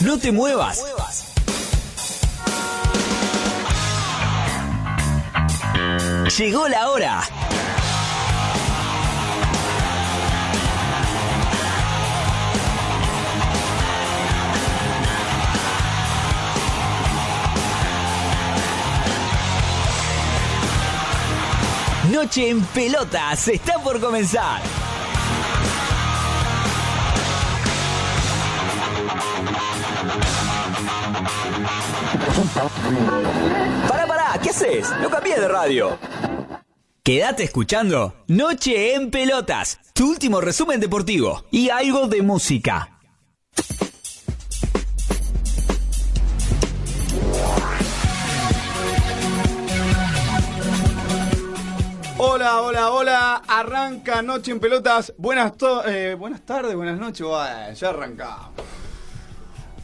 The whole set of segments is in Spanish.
No te muevas. Llegó la hora. Noche en pelotas está por comenzar. Pará, pará, ¿qué haces? No cambies de radio. Quédate escuchando Noche en Pelotas, tu último resumen deportivo y algo de música. Hola, hola, hola. Arranca Noche en Pelotas. Buenas, eh, buenas tardes, buenas noches. Ya arrancamos.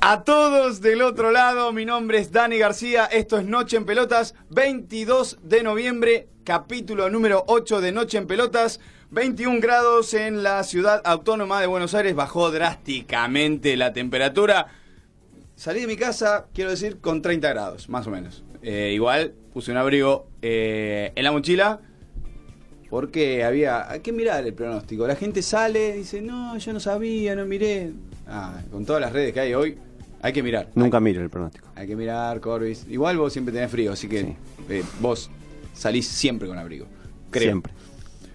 A todos del otro lado, mi nombre es Dani García. Esto es Noche en Pelotas, 22 de noviembre, capítulo número 8 de Noche en Pelotas. 21 grados en la ciudad autónoma de Buenos Aires. Bajó drásticamente la temperatura. Salí de mi casa, quiero decir, con 30 grados, más o menos. Eh, igual puse un abrigo eh, en la mochila porque había hay que mirar el pronóstico. La gente sale dice, no, yo no sabía, no miré. Ah, con todas las redes que hay hoy, hay que mirar. Nunca miro el pronóstico. Hay que mirar, Corbis. Igual vos siempre tenés frío, así que Sí. eh, vos salís siempre con abrigo. Creo. Siempre.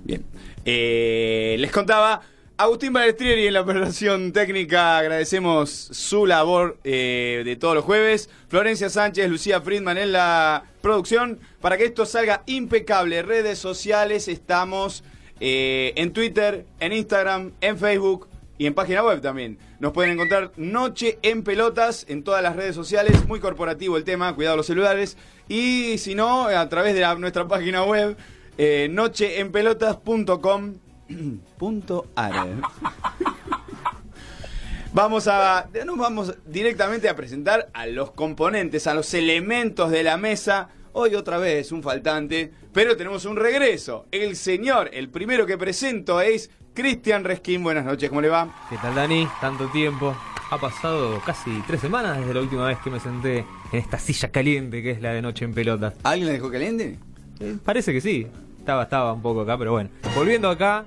Bien. Eh, les contaba, Agustín Balestrieri en la operación técnica, agradecemos su labor eh, de todos los jueves. Florencia Sánchez, Lucía Friedman en la producción. Para que esto salga impecable, redes sociales, estamos eh, en Twitter, en Instagram, en Facebook y en página web también. Nos pueden encontrar Noche en Pelotas en todas las redes sociales. Muy corporativo el tema, cuidado los celulares. Y si no, a través de nuestra página web, eh, nocheenpelotas.com.ar. Vamos a. Nos vamos directamente a presentar a los componentes, a los elementos de la mesa. Hoy otra vez un faltante, pero tenemos un regreso. El señor, el primero que presento es Cristian Resquín. Buenas noches, ¿cómo le va? ¿Qué tal Dani? Tanto tiempo. Ha pasado casi tres semanas desde la última vez que me senté en esta silla caliente que es la de Noche en Pelotas. ¿Alguien la dejó caliente? Eh, parece que sí. Estaba, estaba un poco acá, pero bueno. Volviendo acá,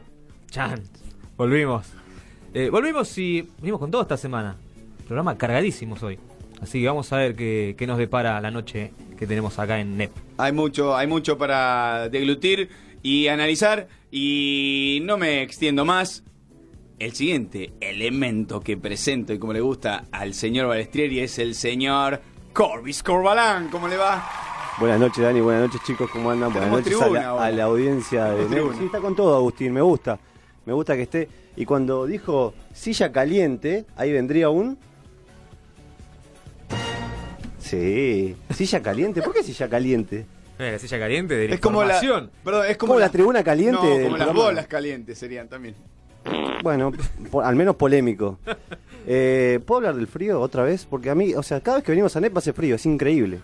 chan, volvimos. Eh, volvimos y venimos con todo esta semana. Programa cargadísimos hoy. Así que vamos a ver qué, qué nos depara la noche que tenemos acá en NEP. Hay mucho, hay mucho para deglutir y analizar. Y no me extiendo más. El siguiente elemento que presento y como le gusta al señor Balestrieri es el señor Corbis Corbalán. ¿Cómo le va? Buenas noches, Dani. Buenas noches, chicos. ¿Cómo andan? Buenas noches a la, ahora. a la audiencia de. Sí, está con todo, Agustín. Me gusta. Me gusta que esté. Y cuando dijo silla caliente, ahí vendría un. Sí, silla caliente. ¿Por qué silla caliente? Eh, la silla caliente de la Es como la, información. perdón, es como Como la tribuna caliente No, como las programa. bolas calientes serían también. Bueno, po- al menos polémico. Eh, ¿Puedo hablar del frío otra vez? Porque a mí, o sea, cada vez que venimos a NEP hace frío, es increíble.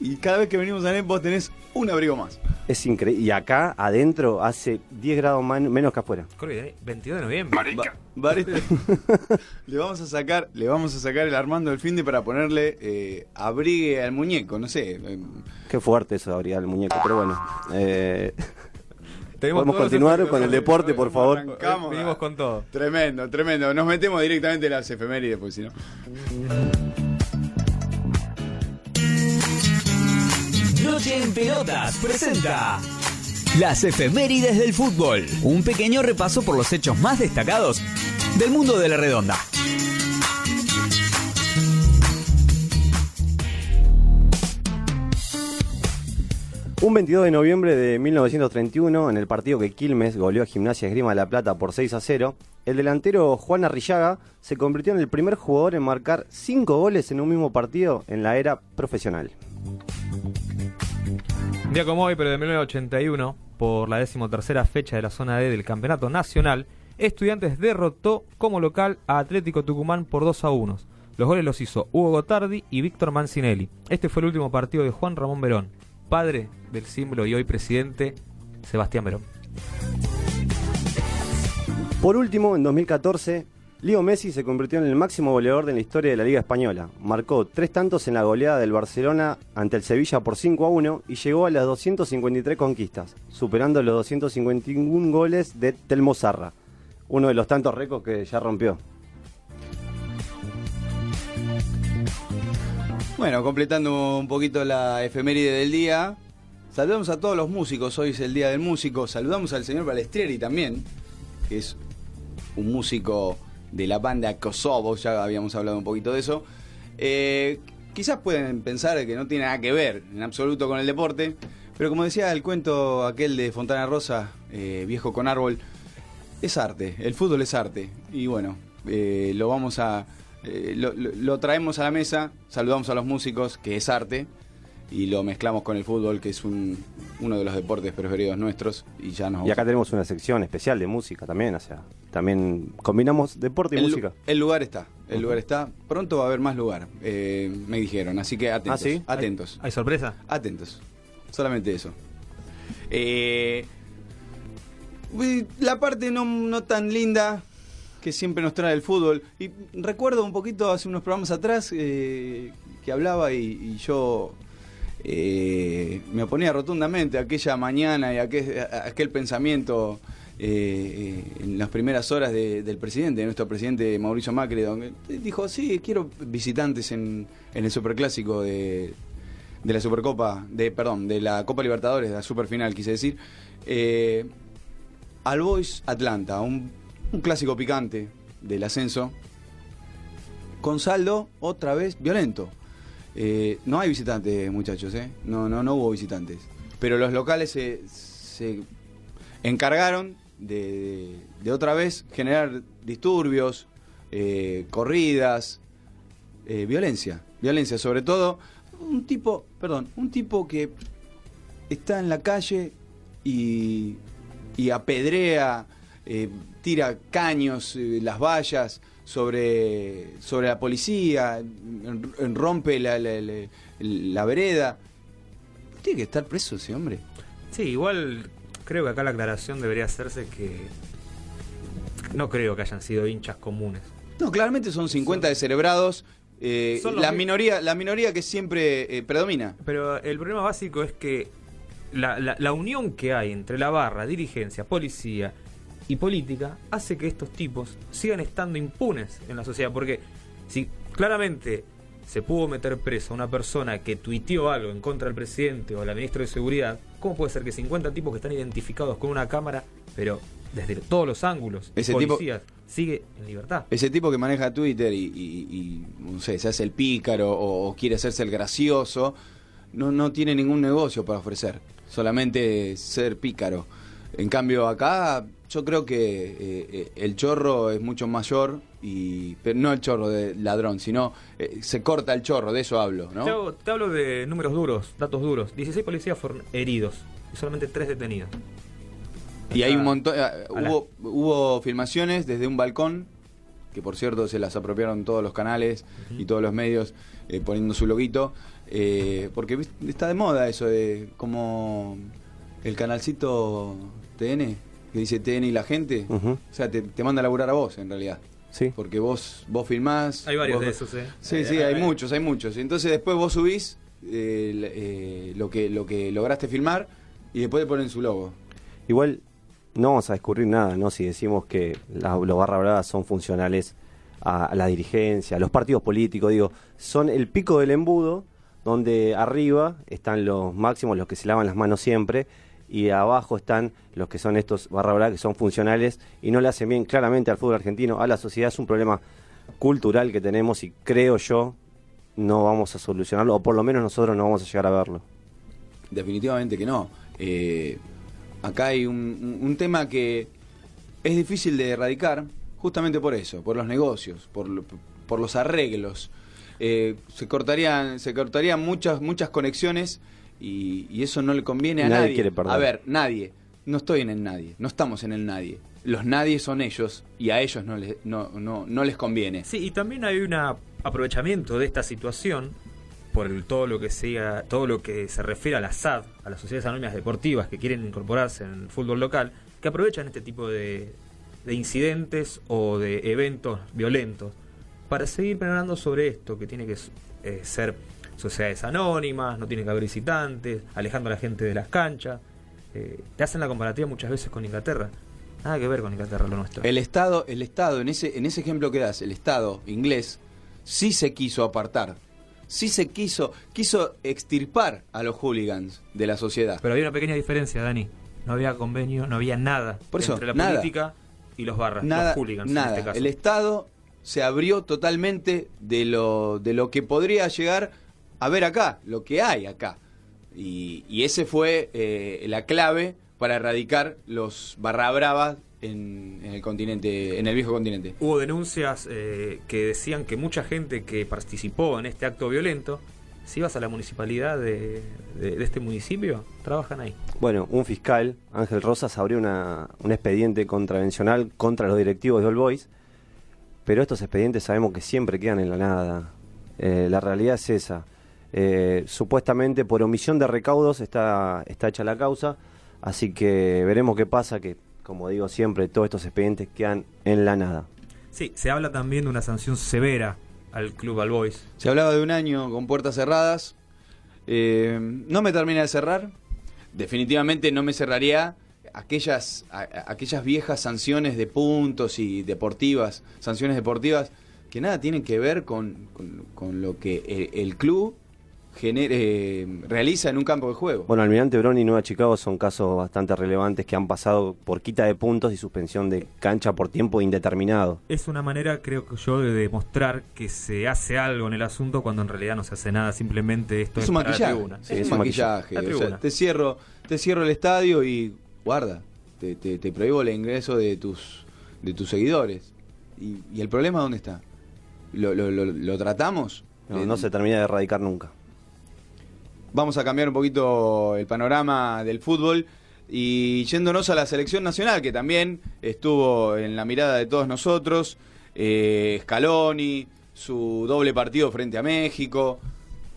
Y cada vez que venimos a NET vos tenés un abrigo más. Es increíble. Y acá, adentro, hace 10 grados man- menos que afuera. Corbi, Dani, 22 de noviembre. Va- Barista. le vamos a sacar, le vamos a sacar el Armando del finde para ponerle eh, abrigue al muñeco, no sé. eh, Qué fuerte eso abrir el muñeco, pero bueno. eh, Podemos continuar con el de- deporte, por favor. Arrancamos. Venimos con todo. Tremendo, tremendo. Nos metemos directamente en las efemérides, pues si no. Noche en Pelotas presenta las efemérides del fútbol. Un pequeño repaso por los hechos más destacados del mundo de la redonda. un 22 de noviembre de 1931, en el partido que Quilmes goleó a Gimnasia Esgrima de la Plata por 6 a 0, el delantero Juan Arrillaga se convirtió en el primer jugador en marcar 5 goles en un mismo partido en la era profesional. Día como hoy, pero de 1981, por la decimotercera fecha de la zona D del Campeonato Nacional, Estudiantes derrotó como local a Atlético Tucumán por 2 a 1. Los goles los hizo Hugo Gotardi y Víctor Mancinelli. Este fue el último partido de Juan Ramón Verón, padre del símbolo y hoy presidente Sebastián Verón. Por último, en 2014, Leo Messi se convirtió en el máximo goleador de la historia de la Liga Española. Marcó tres tantos en la goleada del Barcelona ante el Sevilla por 5 a 1 y llegó a las 253 conquistas, superando los 251 goles de Telmo Zarra, uno de los tantos récords que ya rompió. Bueno, completando un poquito la efeméride del día, saludamos a todos los músicos, hoy es el Día del Músico, saludamos al señor Balestrieri también, que es un músico de la banda Kosovo, ya habíamos hablado un poquito de eso. Eh, quizás pueden pensar que no tiene nada que ver en absoluto con el deporte, pero como decía el cuento aquel de Fontana Rosa, eh, viejo con árbol, es arte, el fútbol es arte. Y bueno, eh, lo vamos a. Lo, lo, traemos a la mesa, saludamos a los músicos, que es arte, y lo mezclamos con el fútbol, que es un, uno de los deportes preferidos nuestros. Y ya nos Y acá tenemos una sección especial de música también, o sea, también combinamos deporte y música. El lugar está, el lugar está. Pronto va a haber más lugar, eh, me dijeron, así que atentos. ¿Ah, Atentos. ¿Hay, sorpresa? Atentos. Solamente eso. Eh, la parte no, no tan linda que siempre nos trae el fútbol. Y recuerdo un poquito hace unos programas atrás eh, que hablaba y yo eh, me oponía rotundamente a aquella mañana y a aquel, pensamiento eh, en las primeras horas del presidente, de nuestro presidente Mauricio Macri, donde dijo, sí, quiero visitantes en, el superclásico de, de la Supercopa, de, perdón, de la Copa Libertadores, de la Superfinal, quise decir, eh, Boys Atlanta, un, un clásico picante del ascenso, con saldo otra vez violento. Eh, no hay visitantes, muchachos, ¿eh? No, no, no hubo visitantes. Pero los locales se, se encargaron de, de, otra vez generar disturbios, eh, corridas, eh, violencia. Violencia, sobre todo un tipo, perdón, un tipo que está en la calle y, y apedrea, tira caños, las vallas sobre, sobre la policía, rompe la, la, vereda. Tiene que estar preso ese hombre. Sí, igual creo que acá la aclaración debería hacerse que no creo que hayan sido hinchas comunes. No, claramente son 50 descerebrados. Eh, la, minoría, la minoría que siempre eh, predomina. Pero el problema básico es que la, la, la unión que hay entre la barra, dirigencia, policía y política hace que estos tipos sigan estando impunes en la sociedad. Porque si claramente se pudo meter preso a una persona que tuiteó algo en contra del presidente o la ministra de Seguridad, ¿cómo puede ser que 50 tipos que están identificados con una cámara, pero desde todos los ángulos, ese policías, sigue en libertad? Ese tipo que maneja Twitter y, no sé, se hace el pícaro o, quiere hacerse el gracioso, no, no tiene ningún negocio para ofrecer, solamente ser pícaro. En cambio acá yo creo que eh, eh, el chorro es mucho mayor y pero no el chorro de ladrón, sino eh, se corta el chorro, de eso hablo, ¿no? Te, hablo de números duros, datos duros. 16 policías fueron heridos y solamente 3 detenidos. Y hay un montón hubo hubo filmaciones desde un balcón que por cierto se las apropiaron todos los canales y todos los medios poniendo su loguito porque está de moda eso de como el canalcito TN, que dice TN y la gente, o sea, te, manda a laburar a vos en realidad. Sí. Porque vos, vos filmás. Hay varios de esos, ¿eh? Sí, sí, hay, muchos, hay muchos. Entonces después vos subís eh, eh, lo, que, lo que lograste filmar y después te ponen su logo. Igual no vamos a descubrir nada, ¿no? Si decimos que los barra bravas son funcionales a, a, la dirigencia, a los partidos políticos, digo, son el pico del embudo donde arriba están los máximos, los que se lavan las manos siempre, y abajo están los que son estos barra brava que son funcionales y no le hacen bien claramente al fútbol argentino, a la sociedad. Es un problema cultural que tenemos y creo yo no vamos a solucionarlo, o por lo menos nosotros no vamos a llegar a verlo. Definitivamente que no. Eh, acá hay un, tema que es difícil de erradicar justamente por eso, por los negocios, por, por los arreglos. Eh, se cortarían, se cortarían muchas, muchas conexiones y, eso no le conviene a nadie. a ver, nadie. No estoy en el nadie, no estamos en el nadie. Los nadie son ellos y a ellos no les, no, no, no les conviene. Sí, y también hay un aprovechamiento de esta situación por el, todo lo que sea, todo lo que se refiere a la SAD, a las sociedades anónimas deportivas que quieren incorporarse en el fútbol local, que aprovechan este tipo de, de incidentes o de eventos violentos. Para seguir pregonando sobre esto, que tiene que eh, ser sociedades anónimas, no tiene que haber visitantes, alejando a la gente de las canchas. Eh, te hacen la comparativa muchas veces con Inglaterra. Nada que ver con Inglaterra lo nuestro. El Estado, el Estado, en ese, en ese ejemplo que das, el Estado inglés, sí se quiso apartar. Sí se quiso, quiso extirpar a los hooligans de la sociedad. Pero había una pequeña diferencia, Dani. No había convenio, no había nada Por eso, entre la nada. política y los barras, nada, los hooligans nada. en este caso. El Estado se abrió totalmente de lo, de lo que podría llegar a ver acá, lo que hay acá. Y, y ese fue eh, la clave para erradicar los barra bravas en, en el continente, en el viejo continente. Hubo denuncias eh, que decían que mucha gente que participó en este acto violento, si vas a la municipalidad de, de- de este municipio, trabajan ahí. Bueno, un fiscal, Ángel Rosas, abrió una, un expediente contravencional contra los directivos de All Boys, pero estos expedientes sabemos que siempre quedan en la nada. Eh, la realidad es esa. Eh, supuestamente por omisión de recaudos está, está hecha la causa, así que veremos qué pasa, que como digo siempre, todos estos expedientes quedan en la nada. Sí, se habla también de una sanción severa al Club All Boys. Se hablaba de un año con puertas cerradas. Eh, no me termina de cerrar. Definitivamente no me cerraría aquellas, a- a- aquellas viejas sanciones de puntos y deportivas, sanciones deportivas, que nada tienen que ver con, con- con lo que el, el club gener- eh, realiza en un campo de juego. Bueno, Almirante Brown y Nueva Chicago son casos bastante relevantes que han pasado por quita de puntos y suspensión de cancha por tiempo indeterminado. Es una manera, creo que yo, de demostrar que se hace algo en el asunto cuando en realidad no se hace nada, simplemente esto es, es un para la maquillaje. tribuna. Sí, es, es un maquillaje. La o sea, tribuna. te cierro, te cierro el estadio y guarda, te, te, te prohíbo el ingreso de tus, de tus seguidores. ¿Y, y el problema dónde está? ¿Lo, lo, lo, lo tratamos? No, no se termina de erradicar nunca. Vamos a cambiar un poquito el panorama del fútbol y yéndonos a la selección nacional, que también estuvo en la mirada de todos nosotros. Eh, Scaloni, su doble partido frente a México,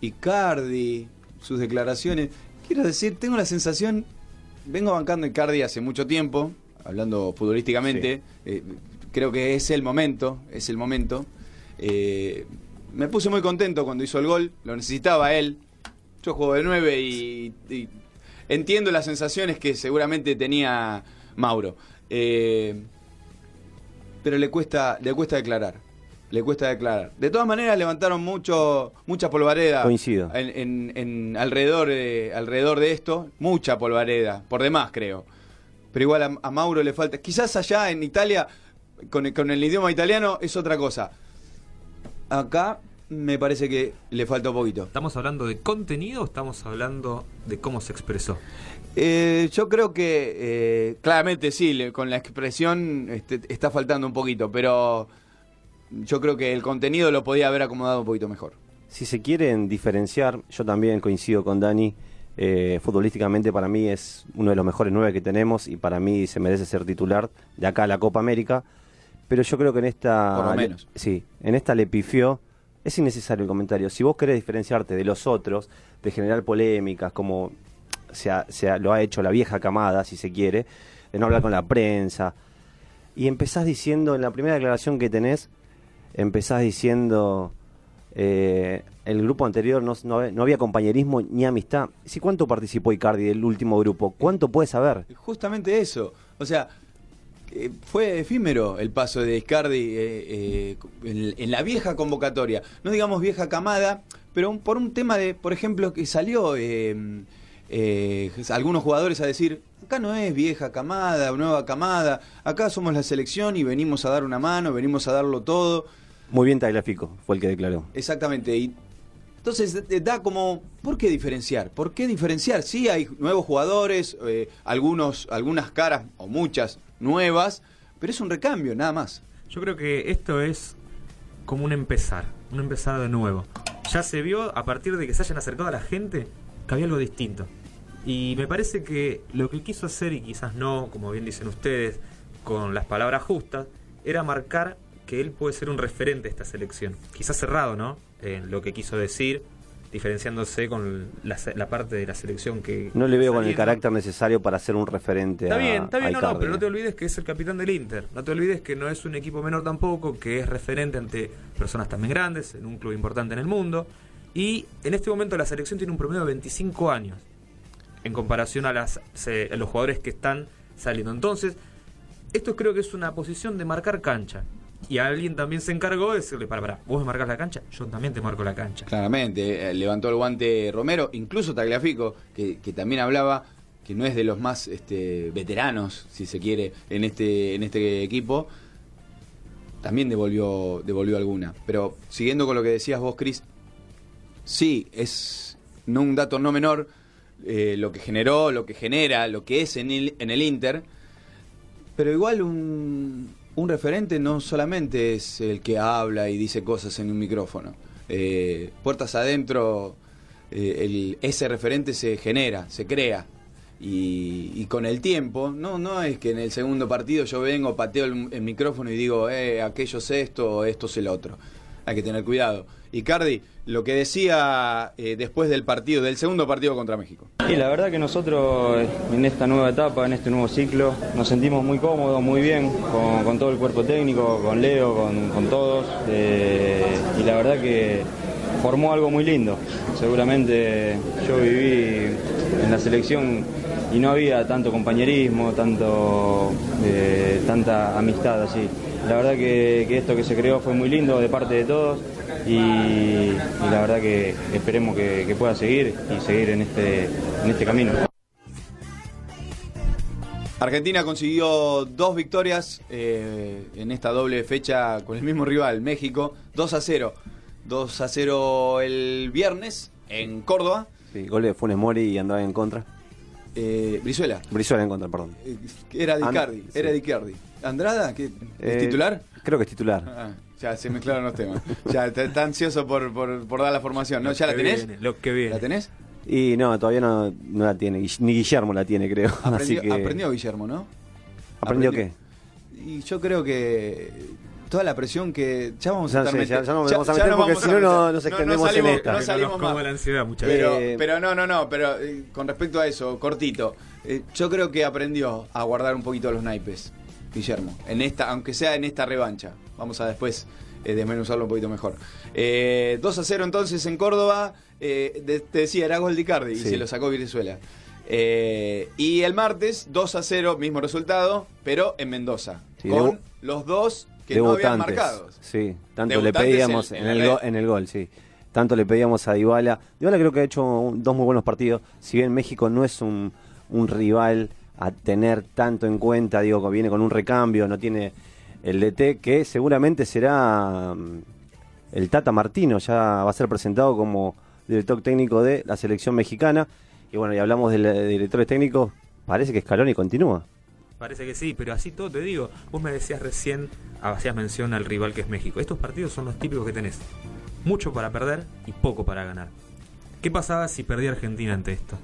Icardi, sus declaraciones. Quiero decir, tengo la sensación, vengo bancando Icardi hace mucho tiempo, hablando futbolísticamente, eh, creo que es el momento, es el momento. Eh, me puse muy contento cuando hizo el gol, lo necesitaba él. Yo juego de 9 y, y entiendo las sensaciones que seguramente tenía Mauro. Eh, pero le cuesta, le cuesta declarar. Le cuesta declarar. De todas maneras levantaron mucho, mucha polvareda. Coincido. En, en- en alrededor, de, alrededor de esto. Mucha polvareda. Por demás, creo. Pero igual a, a Mauro le falta. Quizás allá en Italia, con, el- con el idioma italiano, es otra cosa. Acá me parece que le falta un poquito. ¿Estamos hablando de contenido o estamos hablando de cómo se expresó? Eh, yo creo que eh, claramente sí, le- con la expresión este, está faltando un poquito, pero yo creo que el contenido lo podía haber acomodado un poquito mejor. Si se quieren diferenciar, yo también coincido con Dani. eh, futbolísticamente para mí es uno de los mejores nueve que tenemos y para mí se merece ser titular de acá a la Copa América. Pero yo creo que en esta. Por lo le- menos. sí, en esta le pifió. Es innecesario el comentario. Si vos querés diferenciarte de los otros, de generar polémicas, como se, ha- se ha- lo ha hecho la vieja camada, si se quiere, de no hablar con la prensa, y empezás diciendo, en la primera declaración que tenés, empezás diciendo, eh, el grupo anterior no, había- compañerismo ni amistad. ¿Sí, ¿Cuánto participó Icardi del último grupo? ¿Cuánto puede saber? Justamente eso. O sea, eh, fue efímero el paso de Iscardi eh, eh, en, en la vieja convocatoria. No digamos vieja camada, pero un- por un tema de, por ejemplo, que salió algunos jugadores a decir, acá no es vieja camada nueva camada, acá somos la selección y venimos a dar una mano, venimos a darlo todo. Muy bien Tagliafico, fue el que declaró. Exactamente. Y entonces da como, ¿por qué diferenciar? ¿Por qué diferenciar? Sí, hay nuevos jugadores, eh, algunos, algunas caras o muchas nuevas, pero es un recambio, nada más. Yo creo que esto es como un empezar, un empezar de nuevo. Ya se vio a partir de que se hayan acercado a la gente que había algo distinto. Y me parece que lo que quiso hacer, y quizás no, como bien dicen ustedes, con las palabras justas, era marcar que él puede ser un referente de esta selección. Quizás cerrado, ¿no? En lo que quiso decir, diferenciándose con la, la parte de la selección que... No le veo con el carácter necesario para ser un referente Está a, bien, está bien, no, no, pero no te olvides que es el capitán del Inter. No te olvides que no es un equipo menor tampoco, que es referente ante personas también grandes, en un club importante en el mundo. Y en este momento la selección tiene un promedio de 25 años en comparación a, las, se- a los jugadores que están saliendo. Entonces, esto creo que es una posición de marcar cancha. Y alguien también se encargó de decirle, para, para, vos me marcas la cancha, yo también te marco la cancha. Claramente, eh, levantó el guante Romero, incluso Tagliafico, que, que también hablaba que no es de los más este, veteranos, si se quiere, en este, en este equipo, también devolvió, devolvió alguna. Pero siguiendo con lo que decías vos, Cris, sí, es no un dato no menor eh, lo que generó, lo que genera, lo que es en el, en el Inter, pero igual un, un referente no solamente es el que habla y dice cosas en un micrófono. Eh, puertas adentro, eh, el- ese referente se genera, se crea. Y, con el tiempo, no, no es que en el segundo partido yo vengo, pateo el, el micrófono y digo, eh, aquello es esto, esto es el otro. Hay que tener cuidado. Y Cardi, lo que decía eh, después del partido, del segundo partido contra México. Y la verdad que nosotros en esta nueva etapa, en este nuevo ciclo, nos sentimos muy cómodos, muy bien, con, todo el cuerpo técnico, con Leo, con, con todos. eh, y la verdad que formó algo muy lindo. Seguramente yo viví en la selección y no había tanto compañerismo, tanto, eh, tanta amistad así. La verdad que, que esto que se creó fue muy lindo de parte de todos y, y la verdad que esperemos que, que pueda seguir y seguir en este, en este camino. Argentina consiguió dos victorias eh, en esta doble fecha con el mismo rival, México, 2 a 0. 2 a 0 el viernes en Córdoba. Sí, gol de Funes Mori y andaba en contra. Eh, Brizuela, Brizuela en contra, perdón. eh, era de And- Icardi, sí. era de Icardi. ¿Andrada? ¿qué, ¿Es Eh, titular? Creo que es titular. Ah, ya se mezclaron los temas. Ya está, está ansioso por, por, por dar la formación, ¿no? ¿Ya la tenés? viene, lo que viene. ¿La tenés? Y no, todavía no, no la tiene. Ni Guillermo la tiene, creo. Así Aprendió, que... aprendió Guillermo, ¿no? ¿Aprendió qué? Y yo creo que toda la presión que ya vamos Ya a estar sé, metiendo- ya- ya no nos vamos a meter porque si no, no nos extendemos en salimos, esta. No salimos más. la ansiedad muchas veces. Pero, Eh, pero no, no, no, pero eh, con respecto a eso, cortito, eh, yo creo que aprendió a guardar un poquito los naipes, Guillermo, en esta, aunque sea en esta revancha. Vamos a después eh, desmenuzarlo un poquito mejor. Eh, 2 a 0 entonces en Córdoba, eh, de- te decía, era gol de Icardi y se lo sacó Venezuela. Eh, y el martes, 2 a 0, mismo resultado, pero en Mendoza, Sí, con los dos que no habían debutantes. marcados. Sí, tanto Debutantes le pedíamos en- el en el gol, sí. Tanto le pedíamos a Dybala. Dybala creo que ha hecho un- dos muy buenos partidos. Si bien México no es un, un rival a tener tanto en cuenta, digo, que viene con un recambio, no tiene el DT, que seguramente será mm, el Tata Martino, ya va a ser presentado como director técnico de la selección mexicana. Y bueno, y hablamos de, la- de directores técnicos, parece que Scaloni continúa. Parece que sí, pero así todo te digo. Vos me decías recién, hacías mención al rival que es México. Estos partidos son los típicos que tenés. Mucho para perder y poco para ganar. ¿Qué pasaba si perdía Argentina ante esto?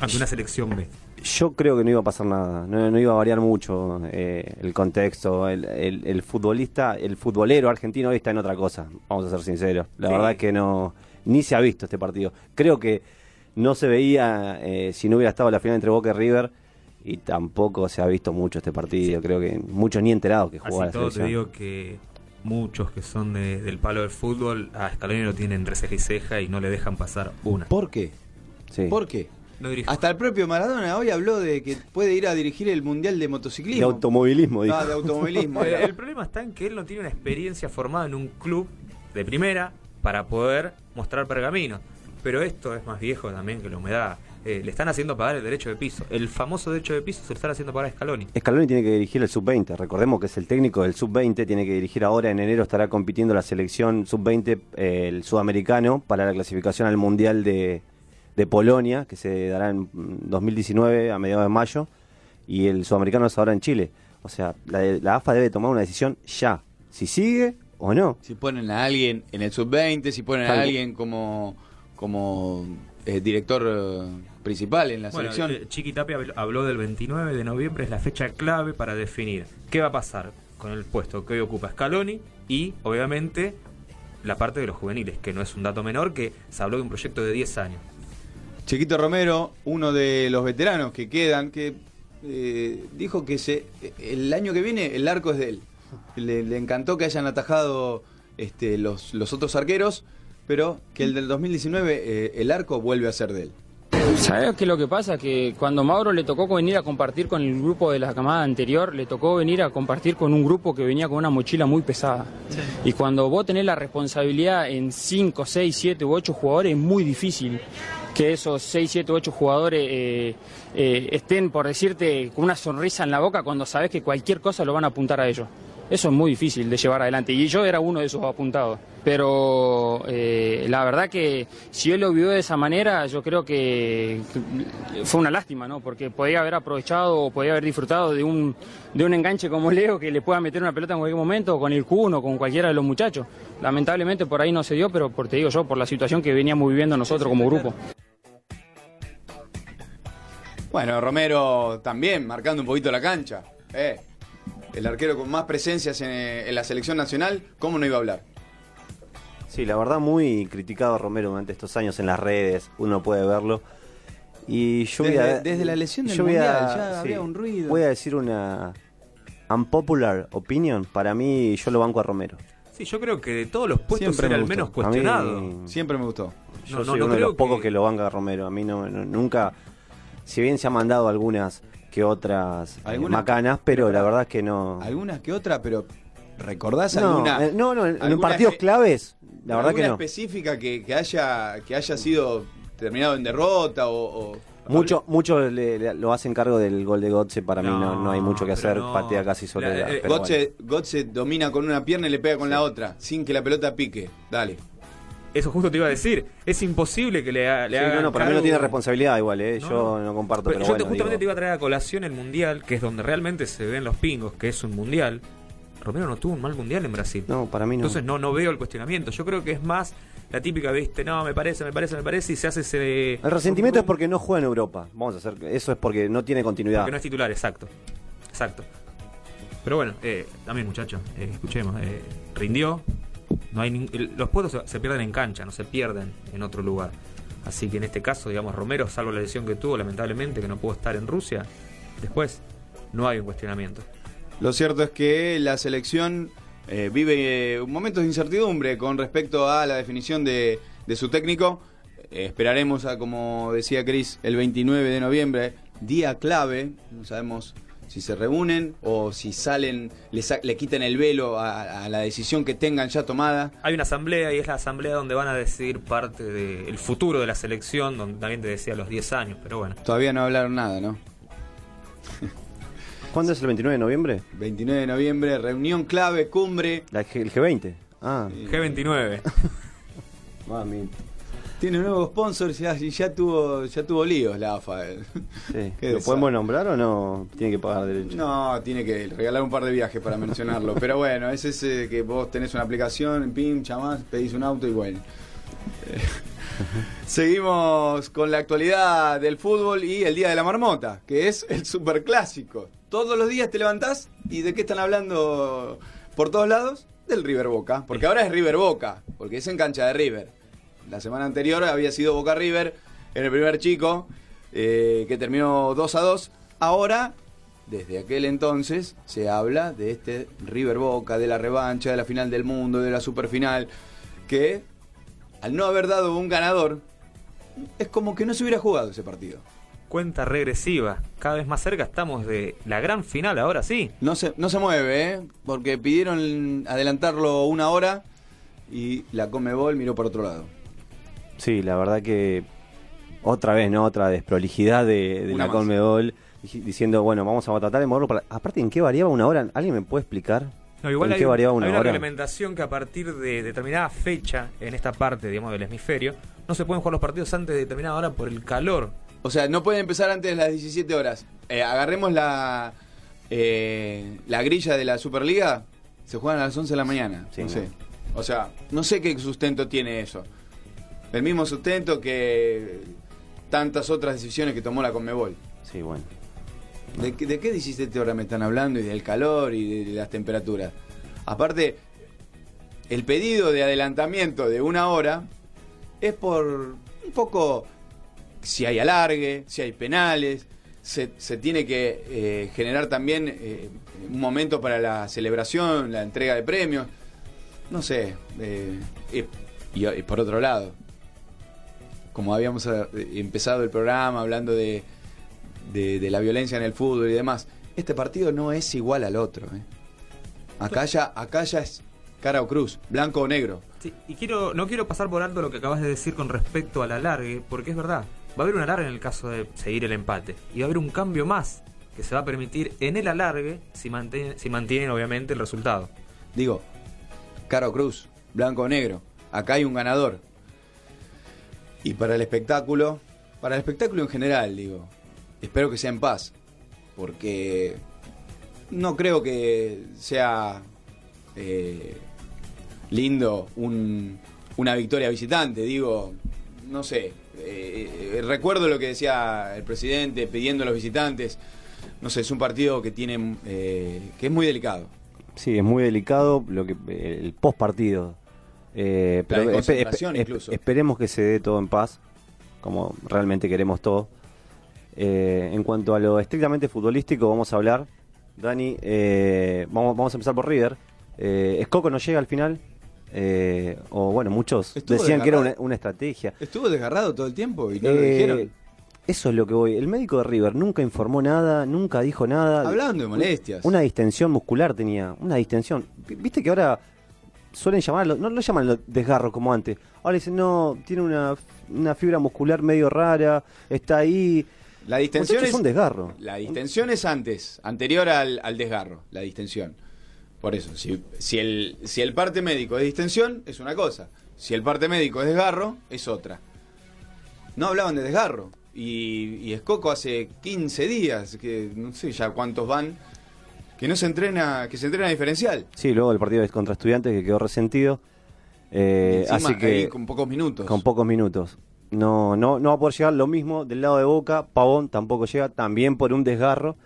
Ante una selección B. Yo creo que no iba a pasar nada, no, no iba a variar mucho eh, el contexto. El, el- el futbolista, el futbolero argentino hoy está en otra cosa, vamos a ser sinceros. La Sí. verdad es que no, ni se ha visto este partido. Creo que no se veía eh, si no hubiera estado la final entre Boca y River y tampoco se ha visto mucho este partido. Creo que muchos ni enterados que jugaba Así la todo te digo que muchos que son de- del palo del fútbol a Scaloni lo tienen entre ceja y ceja y no le dejan pasar una. ¿Por qué? Sí. ¿Por qué? No dirijo. Hasta el propio Maradona hoy habló de que puede ir a dirigir el Mundial de Motociclismo. De automovilismo, dijo. Ah, de automovilismo. El, el problema está en que él no tiene una experiencia formada en un club de primera para poder mostrar pergamino. Pero esto es más viejo también que la humedad. Eh, le están haciendo pagar el derecho de piso. El famoso derecho de piso se lo están haciendo pagar a Scaloni. Scaloni tiene que dirigir el sub-20. Recordemos que es el técnico del sub-20. Tiene que dirigir ahora. En enero estará compitiendo la selección sub-20, eh, el sudamericano, para la clasificación al Mundial de, de Polonia, que se dará en mm, 2019, a mediados de mayo. Y el sudamericano es ahora en Chile. O sea, la, la AFA debe tomar una decisión ya. Si sigue o no. Si ponen a alguien en el sub-20, si ponen a alguien como, como eh, director eh, principal en la Bueno, selección. eh, Chiqui Tapia habl- habló del 29 de noviembre, es la fecha clave para definir qué va a pasar con el puesto que hoy ocupa Scaloni y, obviamente, la parte de los juveniles, que no es un dato menor, que se habló de un proyecto de 10 años. Chiquito Romero, uno de los veteranos que quedan, que eh, dijo que se, el año que viene el arco es de él. Le, le encantó que hayan atajado este, los, los otros arqueros, pero que el del 2019 eh, el arco vuelve a ser de él. ¿Sabes qué es lo que pasa? Que cuando Mauro le tocó venir a compartir con el grupo de la camada anterior, le tocó venir a compartir con un grupo que venía con una mochila muy pesada. Y cuando vos tenés la responsabilidad en 5, 6, 7 u 8 jugadores, es muy difícil que esos 6, 7, 8 jugadores eh, eh, estén, por decirte, con una sonrisa en la boca cuando sabes que cualquier cosa lo van a apuntar a ellos. Eso es muy difícil de llevar adelante y yo era uno de esos apuntados. Pero eh, la verdad que si él lo vio de esa manera, yo creo que, fue una lástima, ¿no? Porque podía haber aprovechado o podía haber disfrutado de un, de un enganche como Leo que le pueda meter una pelota en cualquier momento, o con el Kun o con cualquiera de los muchachos. Lamentablemente por ahí no se dio, pero por, te digo yo, por la situación que veníamos viviendo nosotros como grupo. Bueno, Romero también marcando un poquito la cancha. Eh, el arquero con más presencias en, en la selección nacional, ¿cómo no iba a hablar? Sí, la verdad muy criticado a Romero durante estos años en las redes, uno puede verlo. Y yo voy Desde- a, desde la lesión del yo voy a- Mundial ya había un ruido. Voy a decir una unpopular opinion, para mí yo lo banco a Romero. Sí, yo creo que de todos los puestos Siempre era me el menos mí- cuestionado. Siempre me gustó. Yo No, soy no uno de los pocos que- que... lo banca a Romero. A mí no, no- nunca, si bien se ha mandado algunas que otras eh, Algunas- macanas, pero la verdad es que no. Algunas que otra, pero ¿recordás No, alguna? eh, no, no, en, partidos claves, la verdad que no. específica que, que haya que haya sido terminado en derrota o, o- Mucho, mucho le- le- lo hacen cargo del gol de Gotze, para mí no, no hay mucho que hacer, no. patea casi sobre La- la. eh, Götze domina con una pierna y le pega con la otra, sin que la pelota pique. Dale. Eso justo te iba a decir. Es imposible que le, ha- le. Sí, hagan no, no, para mí no tiene responsabilidad igual, ¿eh? No, yo no. no comparto, Pero pero, yo bueno, te, justamente digo- te iba a traer a colación el mundial, que es donde realmente se ven los pingos, que es un mundial. Romero no tuvo un mal mundial en Brasil. No, para mí no. Entonces no, no veo el cuestionamiento. Yo creo que es más la típica, viste, no, me parece, me parece, me parece, y se hace ese. El resentimiento es porque no juega en Europa. Vamos a hacer. Eso es porque no tiene continuidad. Porque no es titular, exacto. Exacto. Pero bueno, eh, también muchachos, eh, escuchemos, eh, rindió. No hay los puestos se, se pierden en cancha, no se pierden en otro lugar. Así que en este caso, digamos, Romero, salvo la lesión que tuvo, lamentablemente, que no pudo estar en Rusia, después no hay un cuestionamiento. Lo cierto es que la selección eh, vive eh, momentos de incertidumbre con respecto a la definición de, de su técnico. Eh, esperaremos, a, como decía Cris, el 29 de noviembre, día clave. No sabemos si se reúnen o si salen, le, sa- le quitan el velo a, a la decisión que tengan ya tomada. Hay una asamblea y es la asamblea donde van a decidir parte del futuro de la selección, donde también te decía los 10 años, pero bueno. Todavía no hablaron nada, ¿no? ¿Cuándo es el 29 de noviembre? 29 de noviembre, reunión clave, cumbre. La G- el G20. Ah, G29. mami. Tiene un nuevo sponsor ya, y ya tuvo ya tuvo líos la AFA. Sí. Qué ¿Lo podemos nombrar o no? Tiene que pagar derecho. No, tiene que regalar un par de viajes para mencionarlo. Pero bueno, es ese que vos tenés una aplicación, pim, llamás, pedís un auto y bueno. Eh, Seguimos con la actualidad del fútbol y el Día de la Marmota, que es el superclásico. Todos los días te levantás y ¿de qué están hablando por todos lados? Del River Boca. Porque ahora es River Boca, porque es en cancha de River. La semana anterior había sido Boca River en el primer chico, eh, que terminó 2 a 2. Ahora, desde aquel entonces, se habla de este River Boca, de la revancha, de la final del mundo, de la superfinal, que al no haber dado un ganador, es como que no se hubiera jugado ese partido. Cuenta regresiva. Cada vez más cerca estamos de la gran final, ahora sí. No se, no se mueve, ¿eh? porque pidieron adelantarlo una hora y la Comebol miró por otro lado. Sí, la verdad que otra vez, ¿no? Otra desprolijidad de, de Una la más. Conmebol diciendo, bueno, vamos a tratar de moverlo para... Aparte, ¿en qué variaba una hora? ¿Alguien me puede explicar? No, igual ¿En hay, qué variaba hay una una hora? reglamentación que a partir de determinada fecha en esta parte, digamos, del hemisferio, no se pueden jugar los partidos antes de determinada hora por el calor. O sea, no pueden empezar antes de las 17 horas. Eh, agarremos la, eh, la grilla de la Superliga, se juegan a las 11 de la mañana. Sí, no. sé. O sea, no sé qué sustento tiene eso. El mismo sustento que tantas otras decisiones que tomó la Conmebol. Sí, bueno. ¿De, qué- ¿De qué 17 horas me están hablando? Y del calor y de las temperaturas. Aparte, el pedido de adelantamiento de una hora es por un poco si hay alargue, si hay penales, se, se tiene que eh, generar también eh, un momento para la celebración, la entrega de premios, no sé, eh, y, y por otro lado, como habíamos eh, empezado el programa hablando de, de, de la violencia en el fútbol y demás, este partido no es igual al otro. ¿eh? Acá, ya, acá ya es cara o cruz, blanco o negro. Sí, y quiero, no quiero pasar por alto lo que acabas de decir con respecto al alargue, porque es verdad, va a haber un alargue en el caso de seguir el empate, y va a haber un cambio más que se va a permitir en el alargue si, mantiene, si mantienen obviamente el resultado. Digo, cara o cruz, blanco o negro, acá hay un ganador. Y para el espectáculo, para el espectáculo en general, digo, espero que sea en paz, porque no creo que sea eh, lindo un- una victoria visitante, digo, no sé, eh, eh, recuerdo lo que decía el presidente pidiendo a los visitantes, no sé, es un partido que tiene, eh, que es muy delicado. Sí, es muy delicado lo que el post partido. Eh, La concentración espe- incluso. esperemos que se dé todo en paz, como realmente queremos todo. Eh, en cuanto a lo estrictamente futbolístico, vamos a hablar. Dani, eh, vamos, vamos a empezar por River. Eh, Escoco no llega al final. eh, o bueno, muchos Estuvo decían que era una, una estrategia. Estuvo desgarrado todo el tiempo y no lo Eh, dijeron. Eso es lo que voy. El médico de River nunca informó nada, nunca dijo nada. Hablaban de molestias. Una distensión muscular tenía, una distensión. Viste que ahora suelen llamarlo, no lo llaman desgarro como antes. Ahora dicen, no, tiene una, una fibra muscular medio rara, está ahí. La distensión es un desgarro. La distensión es antes, anterior al, al desgarro, la distensión. Por eso, si, si, el, si el parte médico es distensión, es una cosa. Si el parte médico es desgarro, es otra. No hablaban de desgarro. Y, y Escoco hace 15 días, que no sé ya cuántos van, que no se entrena, que se entrena diferencial. Sí, luego el partido es contra estudiantes que quedó resentido. Eh, Encima, así que ahí con pocos minutos. con pocos minutos. No, no, no va a poder llegar lo mismo del lado de Boca. Pavón tampoco llega, también por un desgarro.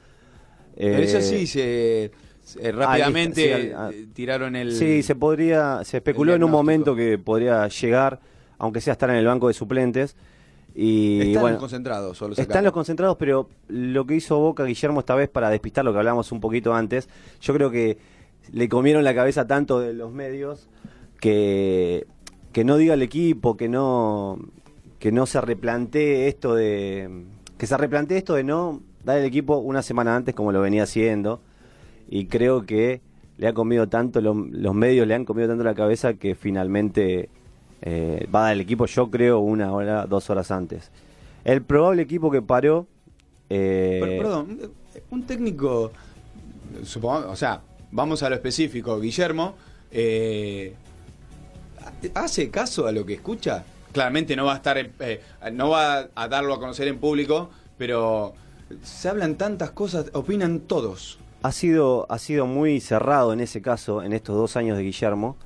Pero Eh, eso sí, se, se- rápidamente sí, eh, tiraron el... Sí, se podría, se especuló en un momento que podría llegar, aunque sea estar en el banco de suplentes. Y Están bueno, concentrados, solo están los concentrados, pero lo que hizo Boca Guillermo esta vez para despistar lo que hablamos un poquito antes, yo creo que le comieron la cabeza tanto de los medios que, que no diga el equipo, que no que no se replantee esto de que se replantee esto de no dar el equipo una semana antes como lo venía haciendo. Y creo que le ha comido tanto lo- los medios le han comido tanto la cabeza que finalmente eh, va a dar el equipo yo creo una hora dos horas antes el probable equipo que paró eh, Per- Perdón, un técnico, o sea, vamos a lo específico, Guillermo, eh, ¿hace caso a lo que escucha? Claramente no va a estar, eh, no va a darlo a conocer en público, pero se hablan tantas cosas, opinan todos. ha sido ha sido muy cerrado en ese caso en estos dos años de Guillermo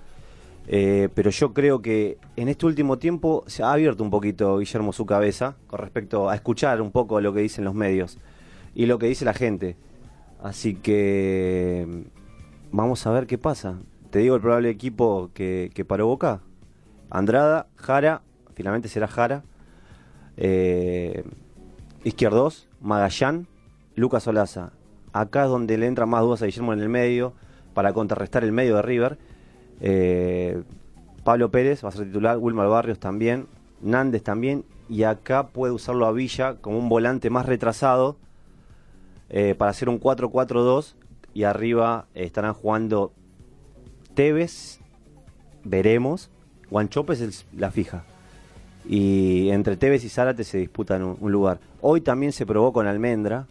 eh, pero yo creo que en este último tiempo se ha abierto un poquito Guillermo su cabeza con respecto a escuchar un poco lo que dicen los medios y lo que dice la gente así que mm, vamos a ver qué pasa te digo el probable equipo que, que paró Boca Andrada Jara finalmente será Jara eh, Izquierdos, Magallán, Lucas Olaza. Acá es donde le entran más dudas a Guillermo en el medio para contrarrestar el medio de River. Eh, Pablo Pérez va a ser titular, Wilmar Barrios también, Nández también. Y acá puede usarlo a Villa como un volante más retrasado eh, para hacer un 4-4-2. Y arriba estarán jugando Tevez, veremos. Guanchope es la fija y entre Tevez y Zárate se disputan un, un lugar. Hoy también se probó con Almendra,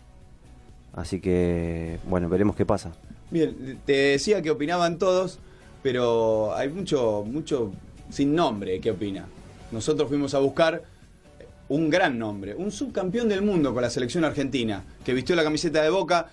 así que bueno, veremos qué pasa. Bien, te decía que opinaban todos, pero hay mucho, mucho sin nombre que opina. Nosotros fuimos a buscar un gran nombre, un subcampeón del mundo con la selección argentina, que vistió la camiseta de Boca,